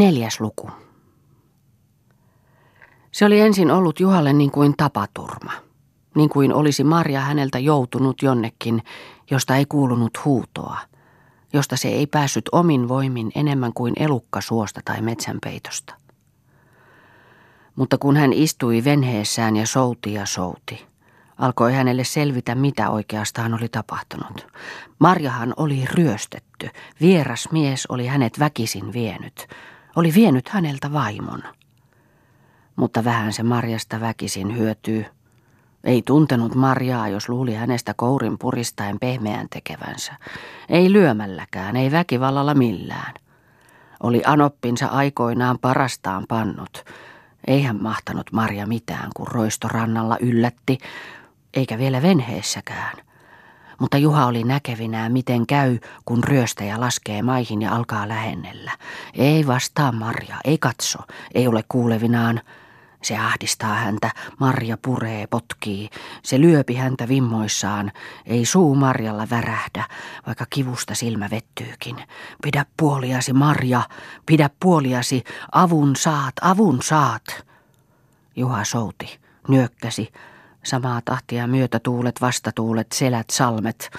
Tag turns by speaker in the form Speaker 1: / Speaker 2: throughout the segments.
Speaker 1: Neljäs luku. Se oli ensin ollut Juhalle niin kuin tapaturma. Niin kuin olisi Marja häneltä joutunut jonnekin, josta ei kuulunut huutoa. Josta se ei päässyt omin voimin enemmän kuin elukka suosta tai metsänpeitosta. Mutta kun hän istui venheessään ja souti ja souti, alkoi hänelle selvitä, mitä oikeastaan oli tapahtunut. Marjahan oli ryöstetty. Vieras mies oli hänet väkisin vienyt. Oli vienyt häneltä vaimon. Mutta vähän se Marjasta väkisin hyötyy. Ei tuntenut Marjaa, jos luuli hänestä kourin puristaen pehmeän tekevänsä. Ei lyömälläkään, ei väkivallalla millään. Oli anoppinsa aikoinaan parastaan pannut. Eihän mahtanut Marja mitään, kun roistorannalla yllätti, eikä vielä venheessäkään. Mutta Juha oli näkevinään, miten käy, kun ryöstäjä laskee maihin ja alkaa lähennellä. Ei vastaa Marja, ei katso, ei ole kuulevinaan. Se ahdistaa häntä, Marja puree, potkii. Se lyöpi häntä vimmoissaan. Ei suu Marjalla värähdä, vaikka kivusta silmä vettyykin. Pidä puoliasi, Marja, pidä puoliasi, avun saat, avun saat. Juha souti, nyökkäsi, Samaa tahtia myötätuulet, vastatuulet, selät, salmet.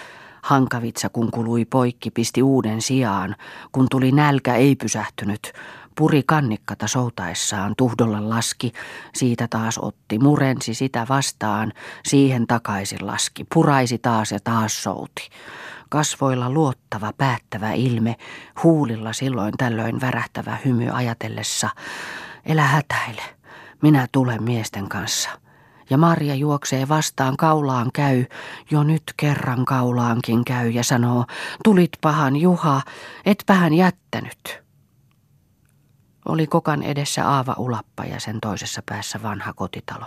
Speaker 1: Hankavitsa kun kului poikki, pisti uuden sijaan. Kun tuli nälkä, ei pysähtynyt. Puri kannikkata soutaessaan, tuhdolla laski, siitä taas otti, murensi sitä vastaan, siihen takaisin laski, puraisi taas ja taas souti. Kasvoilla luottava, päättävä ilme, huulilla silloin tällöin värähtävä hymy ajatellessa, elä hätäile, minä tulen miesten kanssa. Ja Marja juoksee vastaan kaulaan käy, jo nyt kerran kaulaankin käy ja sanoo, tulit pahan Juha, etpähän jättänyt. Oli kokan edessä Aava Ulappa ja sen toisessa päässä vanha kotitalo.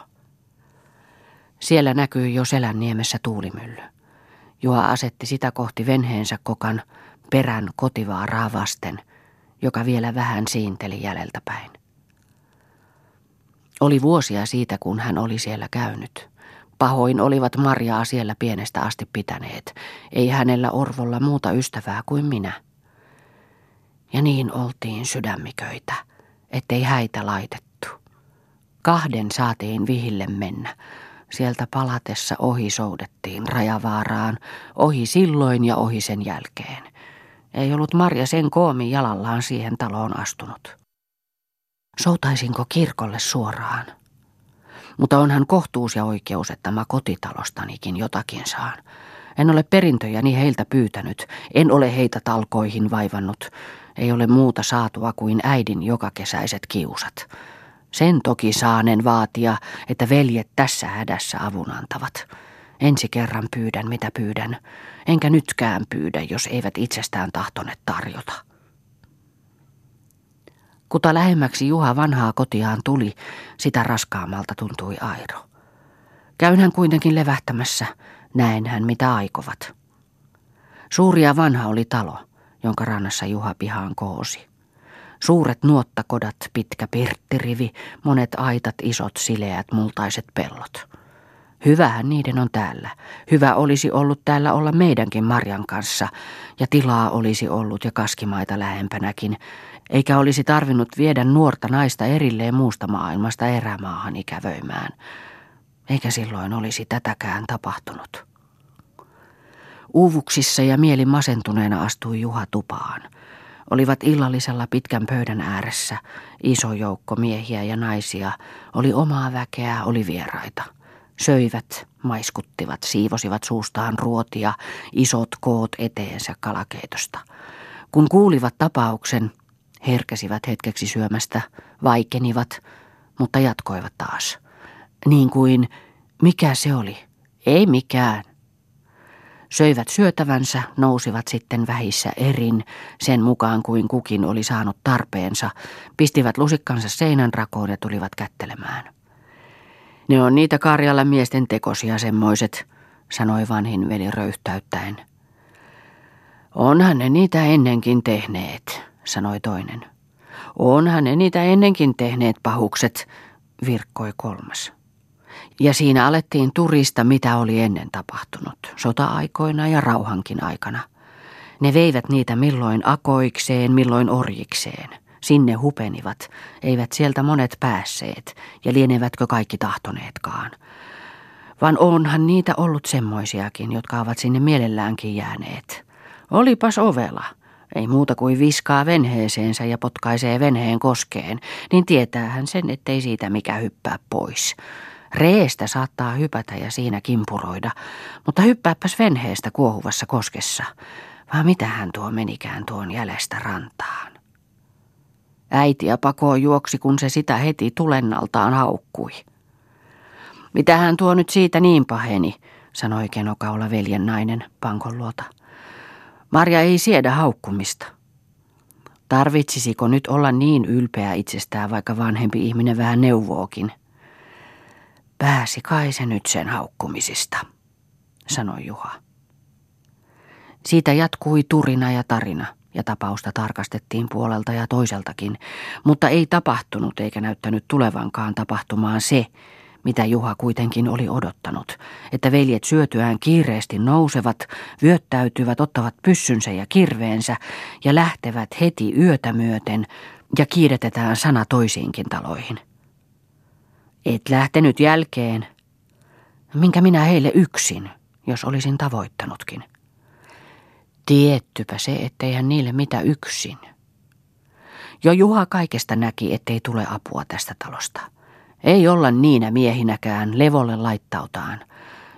Speaker 1: Siellä näkyy jo Selänniemessä tuulimylly. Juha asetti sitä kohti venheensä kokan perän kotivaaraa vasten, joka vielä vähän siinteli jäljeltä päin. Oli vuosia siitä, kun hän oli siellä käynyt. Pahoin olivat Marjaa siellä pienestä asti pitäneet. Ei hänellä Orvolla muuta ystävää kuin minä. Ja niin oltiin sydämiköitä, ettei häitä laitettu. Kahden saatiin vihille mennä. Sieltä palatessa ohi soudettiin rajavaaraan, ohi silloin ja ohi sen jälkeen. Ei ollut Marja sen koomin jalallaan siihen taloon astunut. Soutaisinko kirkolle suoraan? Mutta onhan kohtuus ja oikeus, että mä kotitalostanikin jotakin saan. En ole perintöjäni heiltä pyytänyt, en ole heitä talkoihin vaivannut. Ei ole muuta saatua kuin äidin jokakesäiset kiusat. Sen toki saanen vaatia, että veljet tässä hädässä avun antavat. Ensi kerran pyydän, mitä pyydän, enkä nytkään pyydä, jos eivät itsestään tahtoneet tarjota. Kuta lähemmäksi Juha vanhaa kotiaan tuli, sitä raskaammalta tuntui Airo. Käyn hän kuitenkin levähtämässä, näen hän mitä aikovat. Suuri ja vanha oli talo, jonka rannassa Juha pihaan koosi. Suuret nuottakodat, pitkä pirttirivi, monet aitat, isot, sileät, multaiset pellot. Hyvähän niiden on täällä. Hyvä olisi ollut täällä olla meidänkin Marjan kanssa, ja tilaa olisi ollut ja kaskimaita lähempänäkin, eikä olisi tarvinnut viedä nuorta naista erilleen muusta maailmasta erämaahan ikävöimään. Eikä silloin olisi tätäkään tapahtunut. Uuvuksissa ja mieli masentuneena astui Juha tupaan. Olivat illallisella pitkän pöydän ääressä, iso joukko miehiä ja naisia, oli omaa väkeä, oli vieraita. Söivät, maiskuttivat, siivosivat suustaan ruotia, isot koot eteensä kalakeitosta. Kun kuulivat tapauksen, herkäsivät hetkeksi syömästä, vaikenivat, mutta jatkoivat taas. Niin kuin, mikä se oli? Ei mikään. Söivät syötävänsä, nousivat sitten vähissä erin, sen mukaan kuin kukin oli saanut tarpeensa, pistivät lusikkansa seinän rakoon ja tulivat kättelemään. Ne on niitä Karjalla miesten tekosia semmoiset, sanoi vanhin veli röyhtäyttäen. Onhan ne niitä ennenkin tehneet, sanoi toinen. Onhan ne niitä ennenkin tehneet pahukset, virkkoi kolmas. Ja siinä alettiin turista, mitä oli ennen tapahtunut, sota-aikoina ja rauhankin aikana. Ne veivät niitä milloin akoikseen, milloin orjikseen. Sinne hupenivat, eivät sieltä monet päässeet, ja lienevätkö kaikki tahtoneetkaan. Vaan onhan niitä ollut semmoisiakin, jotka ovat sinne mielelläänkin jääneet. Olipas ovela, ei muuta kuin viskaa venheeseensä ja potkaisee venheen koskeen, niin tietää hän sen, ettei siitä mikä hyppää pois. Reestä saattaa hypätä ja siinä kimpuroida, mutta hyppääpäs venheestä kuohuvassa koskessa. Vaan mitä hän tuo menikään tuon jäljestä rantaan? Äitiä pakoon juoksi, kun se sitä heti tulennaltaan haukkui. Mitä hän tuo nyt siitä niin paheni, sanoi kenokaula veljen nainen pankon luota. Marja ei siedä haukkumista. Tarvitsisiko nyt olla niin ylpeä itsestään, vaikka vanhempi ihminen vähän neuvookin? Pääsi kai se nyt sen haukkumisista, sanoi Juha. Siitä jatkui turina ja tarina, ja tapausta tarkastettiin puolelta ja toiseltakin, mutta ei tapahtunut eikä näyttänyt tulevankaan tapahtumaan se, mitä Juha kuitenkin oli odottanut, että veljet syötyään kiireesti nousevat, vyöttäytyvät, ottavat pyssynsä ja kirveensä ja lähtevät heti yötä myöten ja kiiretetään sana toisiinkin taloihin. Et lähtenyt jälkeen, minkä minä heille yksin, jos olisin tavoittanutkin. Tiettypä se, ettei hän niille mitä yksin. Jo Juha kaikesta näki, ettei tule apua tästä talosta. Ei olla niinä miehinäkään levolle laittautaan.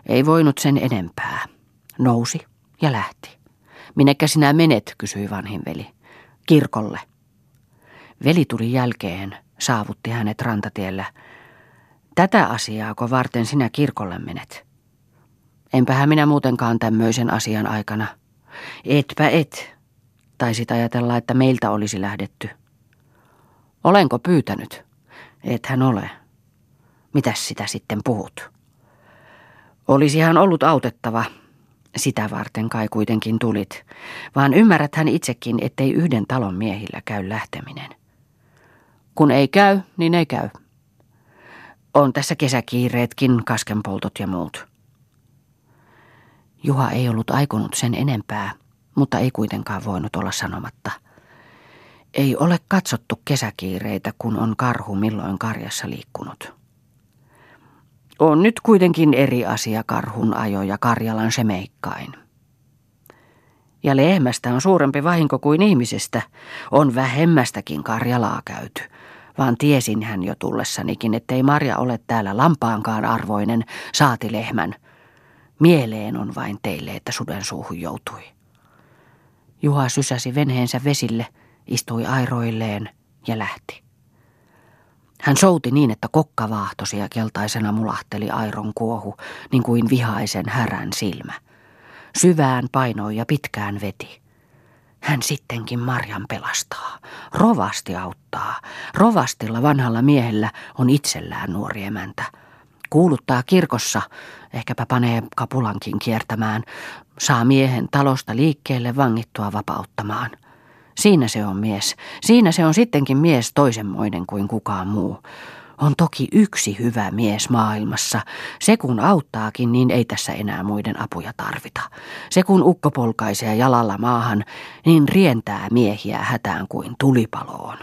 Speaker 1: Ei voinut sen enempää. Nousi ja lähti. Minnekä sinä menet, kysyi vanhin veli. Kirkolle. Veli tuli jälkeen, saavutti hänet rantatiellä. Tätä asiaako varten sinä kirkolle menet? Enpähän minä muutenkaan tämmöisen asian aikana. Etpä et. Taisit ajatella, että meiltä olisi lähdetty. Olenko pyytänyt? Ethän ole. Mitäs sitä sitten puhut? Olisihan ollut autettava. Sitä varten kai kuitenkin tulit. Vaan ymmärrät hän itsekin, ettei yhden talon miehillä käy lähteminen. Kun ei käy, niin ei käy. On tässä kesäkiireetkin, kaskenpoltot ja muut. Juha ei ollut aikonut sen enempää, mutta ei kuitenkaan voinut olla sanomatta. Ei ole katsottu kesäkiireitä, kun on karhu milloin karjassa liikkunut. On nyt kuitenkin eri asia karhun ajo ja Karjalan semeikkain. Ja lehmästä on suurempi vahinko kuin ihmisestä. On vähemmästäkin Karjalaa käyty. Vaan tiesin hän jo tullessanikin, ettei Marja ole täällä lampaankaan arvoinen, saati lehmän. Mieleen on vain teille, että suden suuhun joutui. Juha sysäsi venheensä vesille, istui airoilleen ja lähti. Hän souti niin, että kokka vaahtosi ja keltaisena mulahteli airon kuohu, niin kuin vihaisen härän silmä. Syvään painoi ja pitkään veti. Hän sittenkin Marjan pelastaa. Rovasti auttaa. Rovastilla vanhalla miehellä on itsellään nuori emäntä. Kuuluttaa kirkossa, ehkäpä panee kapulankin kiertämään, saa miehen talosta liikkeelle vangittua vapauttamaan – Siinä se on mies. Siinä se on sittenkin mies toisenmoinen kuin kukaan muu. On toki yksi hyvä mies maailmassa. Se kun auttaakin, niin ei tässä enää muiden apuja tarvita. Se kun ukko polkaisee jalalla maahan, niin rientää miehiä hätään kuin tulipaloon.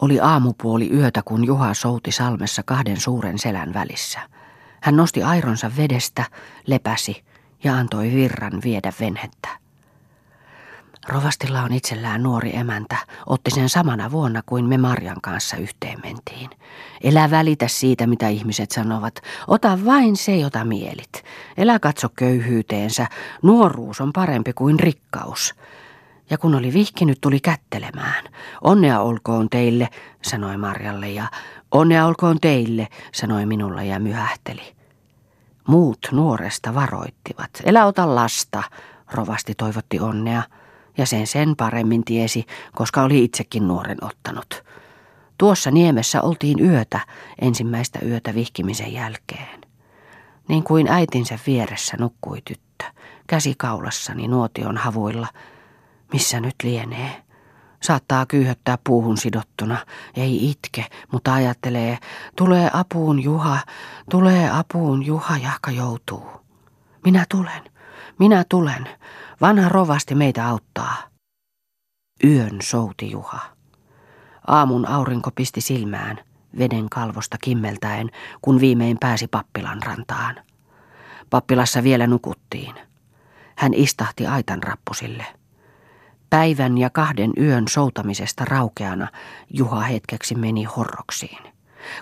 Speaker 1: Oli aamupuoli yötä, kun Juha souti salmessa kahden suuren selän välissä. Hän nosti aironsa vedestä, lepäsi ja antoi virran viedä venhettä. Rovastilla on itsellään nuori emäntä. Otti sen samana vuonna kuin me Marjan kanssa yhteen mentiin. Elä välitä siitä, mitä ihmiset sanovat. Ota vain se, jota mielit. Elä katso köyhyyteensä. Nuoruus on parempi kuin rikkaus. Ja kun oli vihkinyt, tuli kättelemään. Onnea olkoon teille, sanoi Marjalle, ja onnea olkoon teille, sanoi minulle ja myhähteli. Muut nuoresta varoittivat. Elä ota lasta, rovasti toivotti onnea ja sen sen paremmin tiesi, koska oli itsekin nuoren ottanut. Tuossa niemessä oltiin yötä ensimmäistä yötä vihkimisen jälkeen. Niin kuin äitinsä vieressä nukkui tyttö, käsi kaulassani nuotion havuilla. Missä nyt lienee? Saattaa kyyhöttää puuhun sidottuna. Ei itke, mutta ajattelee, tulee apuun Juha, tulee apuun Juha, jahka joutuu. Minä tulen, minä tulen. Vanha rovasti meitä auttaa. Yön souti Juha. Aamun aurinko pisti silmään, veden kalvosta kimmeltäen, kun viimein pääsi pappilan rantaan. Pappilassa vielä nukuttiin. Hän istahti aitan rappusille. Päivän ja kahden yön soutamisesta raukeana Juha hetkeksi meni horroksiin.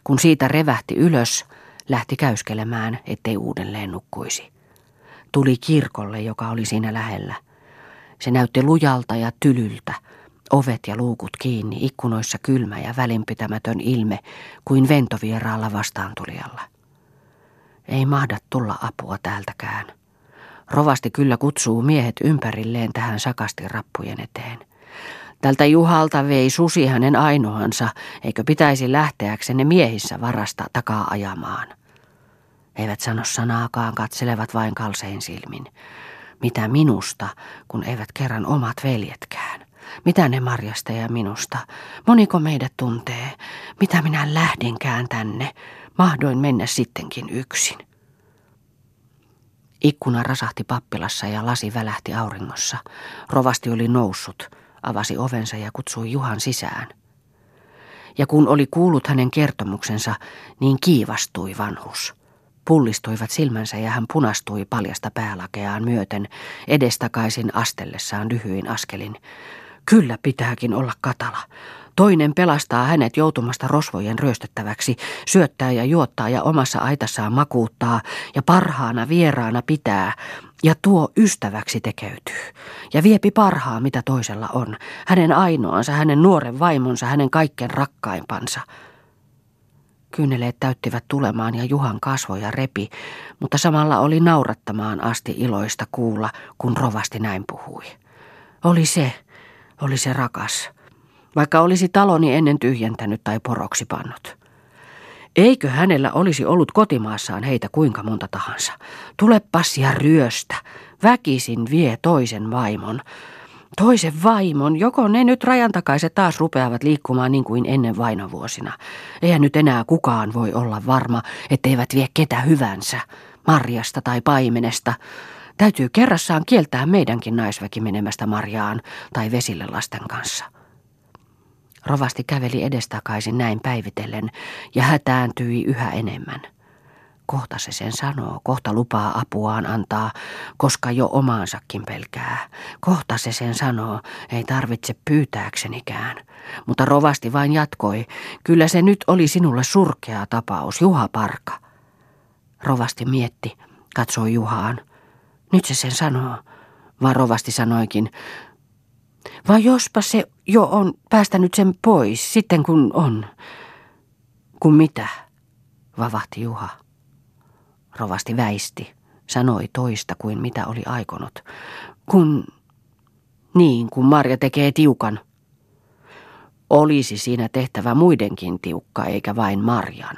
Speaker 1: Kun siitä revähti ylös, lähti käyskelemään, ettei uudelleen nukkuisi. Tuli kirkolle, joka oli siinä lähellä. Se näytti lujalta ja tylyltä, ovet ja luukut kiinni, ikkunoissa kylmä ja välinpitämätön ilme kuin ventovieraalla vastaantulijalla. Ei mahda tulla apua täältäkään. Rovasti kyllä kutsuu miehet ympärilleen tähän sakasti rappujen eteen. Tältä Juhalta vei susi hänen ainoansa, eikö pitäisi lähteäksenne miehissä varasta takaa ajamaan. Eivät sano sanaakaan, katselevat vain kalsein silmin. Mitä minusta, kun eivät kerran omat veljetkään? Mitä ne Marjasta ja minusta? Moniko meidät tuntee? Mitä minä lähdinkään tänne? Mahdoin mennä sittenkin yksin. Ikkuna rasahti pappilassa ja lasi välähti auringossa. Rovasti oli noussut, avasi ovensa ja kutsui Juhan sisään. Ja kun oli kuullut hänen kertomuksensa, niin kiivastui vanhus. Pullistuivat silmänsä ja hän punastui paljasta päälakeaan myöten, edestakaisin astellessaan lyhyin askelin. Kyllä pitääkin olla katala. Toinen pelastaa hänet joutumasta rosvojen ryöstettäväksi, syöttää ja juottaa ja omassa aitassaan makuuttaa ja parhaana vieraana pitää ja tuo ystäväksi tekeytyy ja viepi parhaa mitä toisella on, hänen ainoansa, hänen nuoren vaimonsa, hänen kaikkein rakkaimpansa. Kyyneleet täyttivät tulemaan ja Juhan kasvoja repi, mutta samalla oli naurattamaan asti iloista kuulla, kun rovasti näin puhui. Oli se, oli se rakas vaikka olisi taloni ennen tyhjentänyt tai poroksi pannut. Eikö hänellä olisi ollut kotimaassaan heitä kuinka monta tahansa? Tulepas ja ryöstä. Väkisin vie toisen vaimon. Toisen vaimon, joko ne nyt rajan takaiset taas rupeavat liikkumaan niin kuin ennen vainovuosina. Eihän nyt enää kukaan voi olla varma, etteivät vie ketä hyvänsä, marjasta tai paimenesta. Täytyy kerrassaan kieltää meidänkin naisväki menemästä marjaan tai vesille lasten kanssa. Rovasti käveli edestakaisin näin päivitellen ja hätääntyi yhä enemmän. Kohta se sen sanoo, kohta lupaa apuaan antaa, koska jo omaansakin pelkää. Kohta se sen sanoo, ei tarvitse pyytääksenikään. Mutta rovasti vain jatkoi, kyllä se nyt oli sinulle surkea tapaus, Juha Parka. Rovasti mietti, katsoi Juhaan. Nyt se sen sanoo, vaan rovasti sanoikin, vai jospa se jo on päästänyt sen pois, sitten kun on. Kun mitä? Vavahti Juha. Rovasti väisti, sanoi toista kuin mitä oli aikonut. Kun, niin, kun Marja tekee tiukan. Olisi siinä tehtävä muidenkin tiukka, eikä vain Marjan.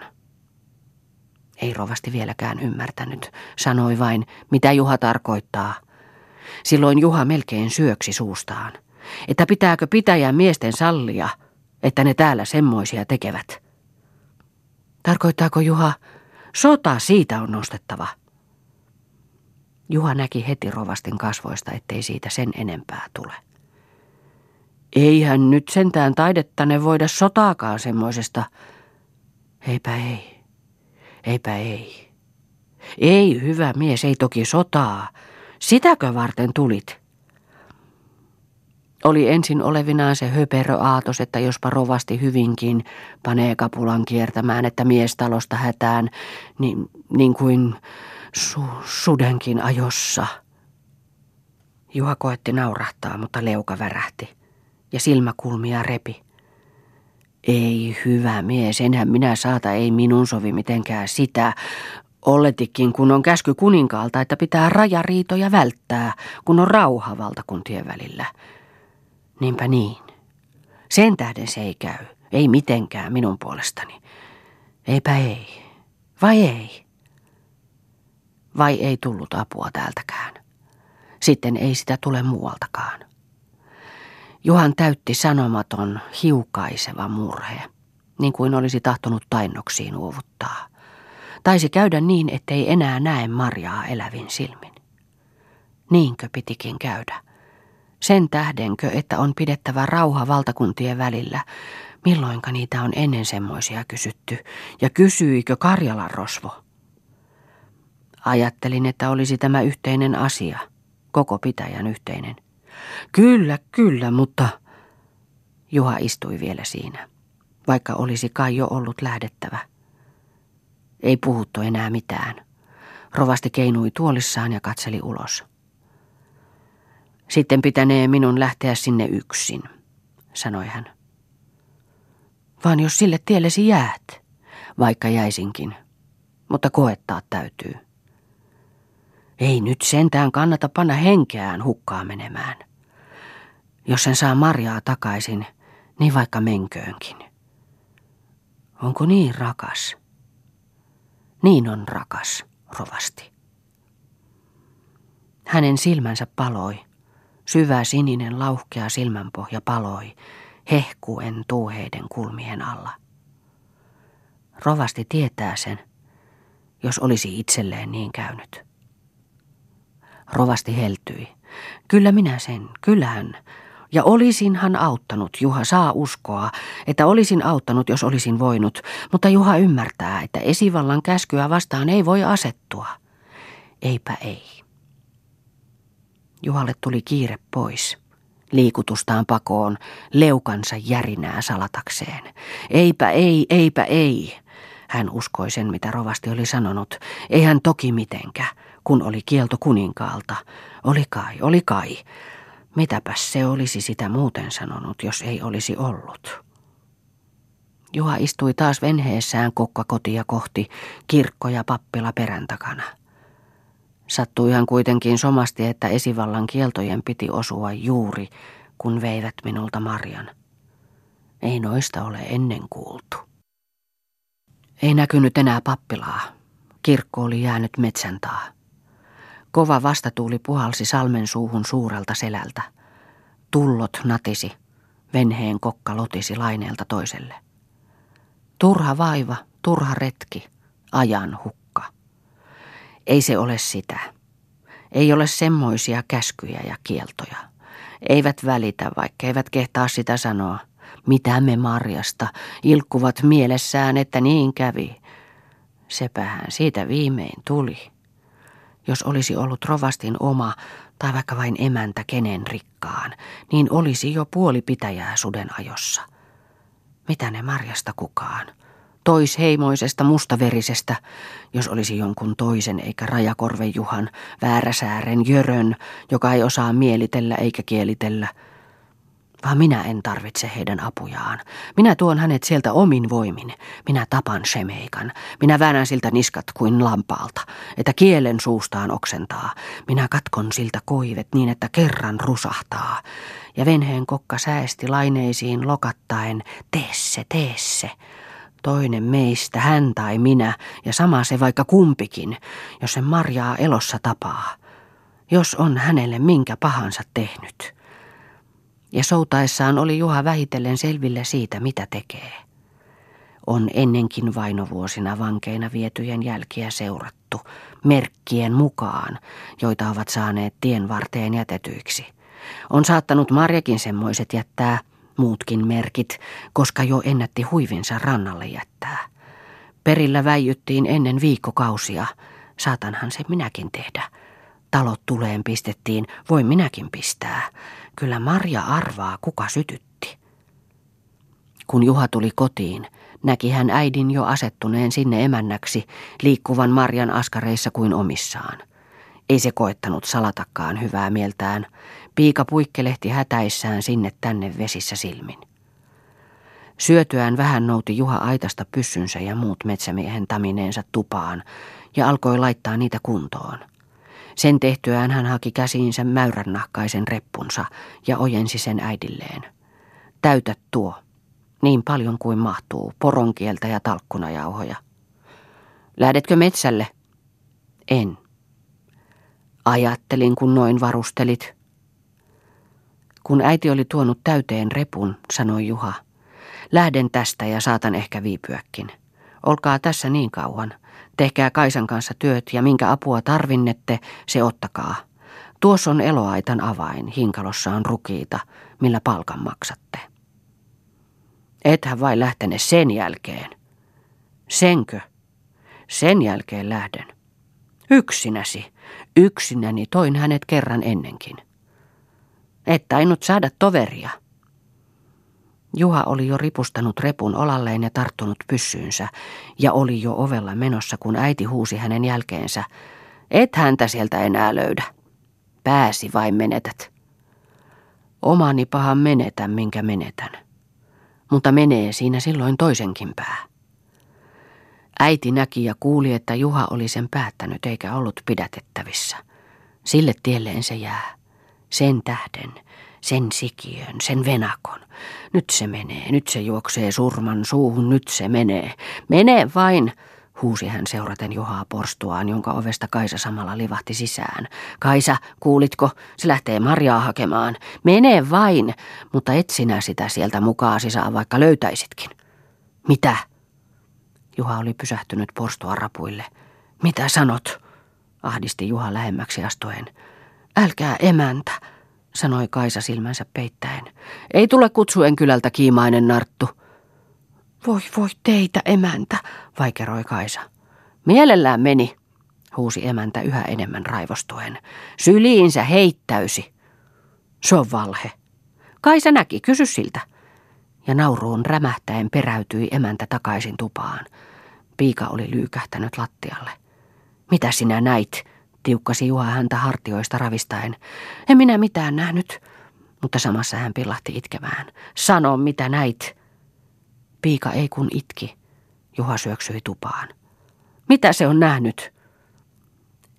Speaker 1: Ei rovasti vieläkään ymmärtänyt, sanoi vain, mitä Juha tarkoittaa. Silloin Juha melkein syöksi suustaan että pitääkö pitäjän miesten sallia, että ne täällä semmoisia tekevät. Tarkoittaako Juha, sota siitä on nostettava. Juha näki heti rovastin kasvoista, ettei siitä sen enempää tule. Eihän nyt sentään taidettanne voida sotaakaan semmoisesta. Eipä ei, eipä ei. Ei, hyvä mies, ei toki sotaa. Sitäkö varten tulit? Oli ensin olevinaan se höperö aatos, että jospa rovasti hyvinkin panee kapulan kiertämään, että miestalosta hätään, niin, niin kuin su, sudenkin ajossa. Juha koetti naurahtaa, mutta leuka värähti ja silmäkulmia repi. Ei hyvä mies, enhän minä saata, ei minun sovi mitenkään sitä. Olletikin, kun on käsky kuninkaalta, että pitää rajariitoja välttää, kun on rauha valtakuntien välillä. Niinpä niin. Sen tähden se ei käy. Ei mitenkään minun puolestani. Eipä ei. Vai ei? Vai ei tullut apua täältäkään? Sitten ei sitä tule muualtakaan. Juhan täytti sanomaton, hiukaiseva murhe, niin kuin olisi tahtonut tainnoksiin uovuttaa. Taisi käydä niin, ettei enää näe Marjaa elävin silmin. Niinkö pitikin käydä? Sen tähdenkö, että on pidettävä rauha valtakuntien välillä, milloinka niitä on ennen semmoisia kysytty, ja kysyikö Karjalan rosvo? Ajattelin, että olisi tämä yhteinen asia, koko pitäjän yhteinen. Kyllä, kyllä, mutta... Juha istui vielä siinä, vaikka olisi kai jo ollut lähdettävä. Ei puhuttu enää mitään. Rovasti keinui tuolissaan ja katseli ulos. Sitten pitänee minun lähteä sinne yksin, sanoi hän. Vaan jos sille tiellesi jäät, vaikka jäisinkin, mutta koettaa täytyy. Ei nyt sentään kannata panna henkeään hukkaa menemään. Jos sen saa marjaa takaisin, niin vaikka menköönkin. Onko niin rakas? Niin on rakas, rovasti. Hänen silmänsä paloi. Syvä sininen lauhkea silmänpohja paloi, hehkuen tuuheiden kulmien alla. Rovasti tietää sen, jos olisi itselleen niin käynyt. Rovasti heltyi. Kyllä minä sen, kyllähän. Ja olisinhan auttanut, Juha saa uskoa, että olisin auttanut, jos olisin voinut, mutta Juha ymmärtää, että esivallan käskyä vastaan ei voi asettua. Eipä ei. Juhalle tuli kiire pois. Liikutustaan pakoon, leukansa järinää salatakseen. Eipä ei, eipä ei. Hän uskoi sen, mitä rovasti oli sanonut. Ei hän toki mitenkä, kun oli kielto kuninkaalta. Oli kai, oli kai. Mitäpäs se olisi sitä muuten sanonut, jos ei olisi ollut. Juha istui taas venheessään kokkakotia kohti, kirkko ja pappila perän takana. Sattuihan kuitenkin somasti, että esivallan kieltojen piti osua juuri, kun veivät minulta Marjan. Ei noista ole ennen kuultu. Ei näkynyt enää pappilaa. Kirkko oli jäänyt metsän taa. Kova vastatuuli puhalsi salmen suuhun suurelta selältä. Tullot natisi, venheen kokka lotisi laineelta toiselle. Turha vaiva, turha retki, ajan hukka. Ei se ole sitä. Ei ole semmoisia käskyjä ja kieltoja. Eivät välitä, vaikka eivät kehtaa sitä sanoa. Mitä me marjasta, ilkkuvat mielessään, että niin kävi. Sepähän siitä viimein tuli. Jos olisi ollut rovastin oma tai vaikka vain emäntä kenen rikkaan, niin olisi jo puoli pitäjää suden ajossa. Mitä ne marjasta kukaan? Toisheimoisesta mustaverisestä, jos olisi jonkun toisen eikä Rajakorven Juhan, vääräsäären Jörön, joka ei osaa mielitellä eikä kielitellä – vaan minä en tarvitse heidän apujaan. Minä tuon hänet sieltä omin voimin. Minä tapan Shemeikan. Minä väännän siltä niskat kuin lampaalta, että kielen suustaan oksentaa. Minä katkon siltä koivet niin, että kerran rusahtaa. Ja venheen kokka säästi laineisiin lokattaen, tee se, tee se. Toinen meistä, hän tai minä, ja sama se vaikka kumpikin, jos sen marjaa elossa tapaa. Jos on hänelle minkä pahansa tehnyt ja soutaessaan oli Juha vähitellen selville siitä, mitä tekee. On ennenkin vainovuosina vankeina vietyjen jälkiä seurattu, merkkien mukaan, joita ovat saaneet tien varteen jätetyiksi. On saattanut Marjakin semmoiset jättää, muutkin merkit, koska jo ennätti huivinsa rannalle jättää. Perillä väijyttiin ennen viikkokausia, saatanhan se minäkin tehdä. Talot tuleen pistettiin, voi minäkin pistää. Kyllä Marja arvaa, kuka sytytti. Kun Juha tuli kotiin, näki hän äidin jo asettuneen sinne emännäksi, liikkuvan Marjan askareissa kuin omissaan. Ei se koettanut salatakaan hyvää mieltään. Piika puikkelehti hätäissään sinne tänne vesissä silmin. Syötyään vähän nouti Juha aitasta pyssynsä ja muut metsämiehen tamineensa tupaan ja alkoi laittaa niitä kuntoon. Sen tehtyään hän haki käsiinsä mäyrännahkaisen reppunsa ja ojensi sen äidilleen. Täytä tuo, niin paljon kuin mahtuu, poronkieltä ja talkkunajauhoja. Lähdetkö metsälle? En. Ajattelin, kun noin varustelit. Kun äiti oli tuonut täyteen repun, sanoi Juha. Lähden tästä ja saatan ehkä viipyäkin. Olkaa tässä niin kauan. Tehkää Kaisan kanssa työt ja minkä apua tarvinnette, se ottakaa. Tuossa on eloaitan avain, hinkalossa on rukiita, millä palkan maksatte. Ethän vai lähtene sen jälkeen. Senkö? Sen jälkeen lähden. Yksinäsi, yksinäni toin hänet kerran ennenkin. Et tainnut saada toveria. Juha oli jo ripustanut repun olalleen ja tarttunut pyssyynsä, ja oli jo ovella menossa, kun äiti huusi hänen jälkeensä. Et häntä sieltä enää löydä. Pääsi vai menetät. Omani pahan menetän, minkä menetän. Mutta menee siinä silloin toisenkin pää. Äiti näki ja kuuli, että Juha oli sen päättänyt eikä ollut pidätettävissä. Sille tielleen se jää. Sen tähden, sen sikiön, sen venakon. Nyt se menee, nyt se juoksee surman suuhun, nyt se menee. Mene vain, huusi hän seuraten Juhaa porstuaan, jonka ovesta Kaisa samalla livahti sisään. Kaisa, kuulitko? Se lähtee Marjaa hakemaan. Mene vain, mutta et sinä sitä sieltä mukaasi saa, vaikka löytäisitkin. Mitä? Juha oli pysähtynyt porstua rapuille. Mitä sanot? ahdisti Juha lähemmäksi astuen. Älkää emäntä, sanoi Kaisa silmänsä peittäen. Ei tule kutsuen kylältä kiimainen narttu. Voi voi teitä, emäntä, vaikeroi Kaisa. Mielellään meni, huusi emäntä yhä enemmän raivostuen. Syliinsä heittäysi. Se on valhe. Kaisa näki, kysy siltä. Ja nauruun rämähtäen peräytyi emäntä takaisin tupaan. Piika oli lyykähtänyt lattialle. Mitä sinä näit? Tiukkasi Juha häntä hartioista ravistaen. En minä mitään nähnyt, mutta samassa hän pillahti itkemään. Sano, mitä näit. Piika ei kun itki. Juha syöksyi tupaan. Mitä se on nähnyt?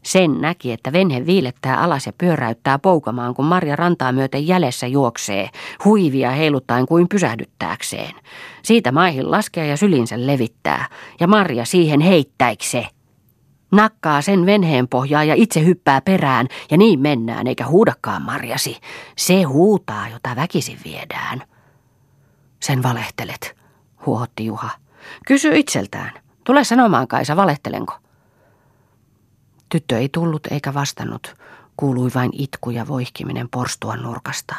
Speaker 1: Sen näki, että venhe viilettää alas ja pyöräyttää poukamaan, kun Marja rantaa myöten jäljessä juoksee, huivia heiluttaen kuin pysähdyttääkseen. Siitä maihin laskee ja sylinsä levittää, ja Marja siihen heittäikse. Nakkaa sen venheen pohjaa ja itse hyppää perään, ja niin mennään, eikä huudakaan Marjasi. Se huutaa, jota väkisin viedään. Sen valehtelet, huohotti Juha. Kysy itseltään. Tule sanomaan, Kaisa, valehtelenko? Tyttö ei tullut eikä vastannut. Kuului vain itku ja voihkiminen porstuan nurkasta.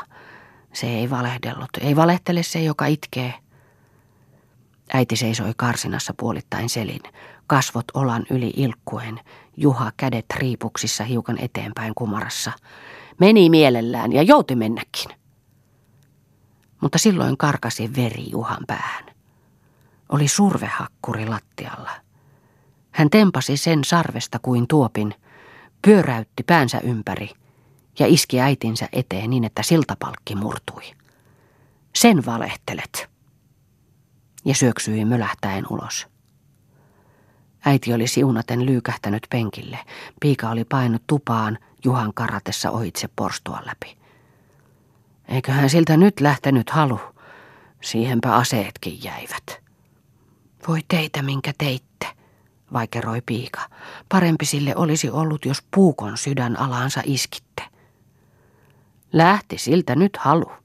Speaker 1: Se ei valehdellut. Ei valehtele se, joka itkee. Äiti seisoi karsinassa puolittain selin, kasvot olan yli ilkkuen, Juha kädet riipuksissa hiukan eteenpäin kumarassa. Meni mielellään ja jouti mennäkin. Mutta silloin karkasi veri Juhan päähän. Oli survehakkuri lattialla. Hän tempasi sen sarvesta kuin tuopin, pyöräytti päänsä ympäri ja iski äitinsä eteen niin, että siltapalkki murtui. Sen valehtelet. Ja syöksyi mölähtäen ulos. Äiti oli siunaten lyykähtänyt penkille. Piika oli painut tupaan Juhan karatessa ohitse porstua läpi. Eiköhän siltä nyt lähtenyt halu. Siihenpä aseetkin jäivät. Voi teitä, minkä teitte, vaikeroi piika. Parempi sille olisi ollut, jos puukon sydän alansa iskitte. Lähti siltä nyt halu.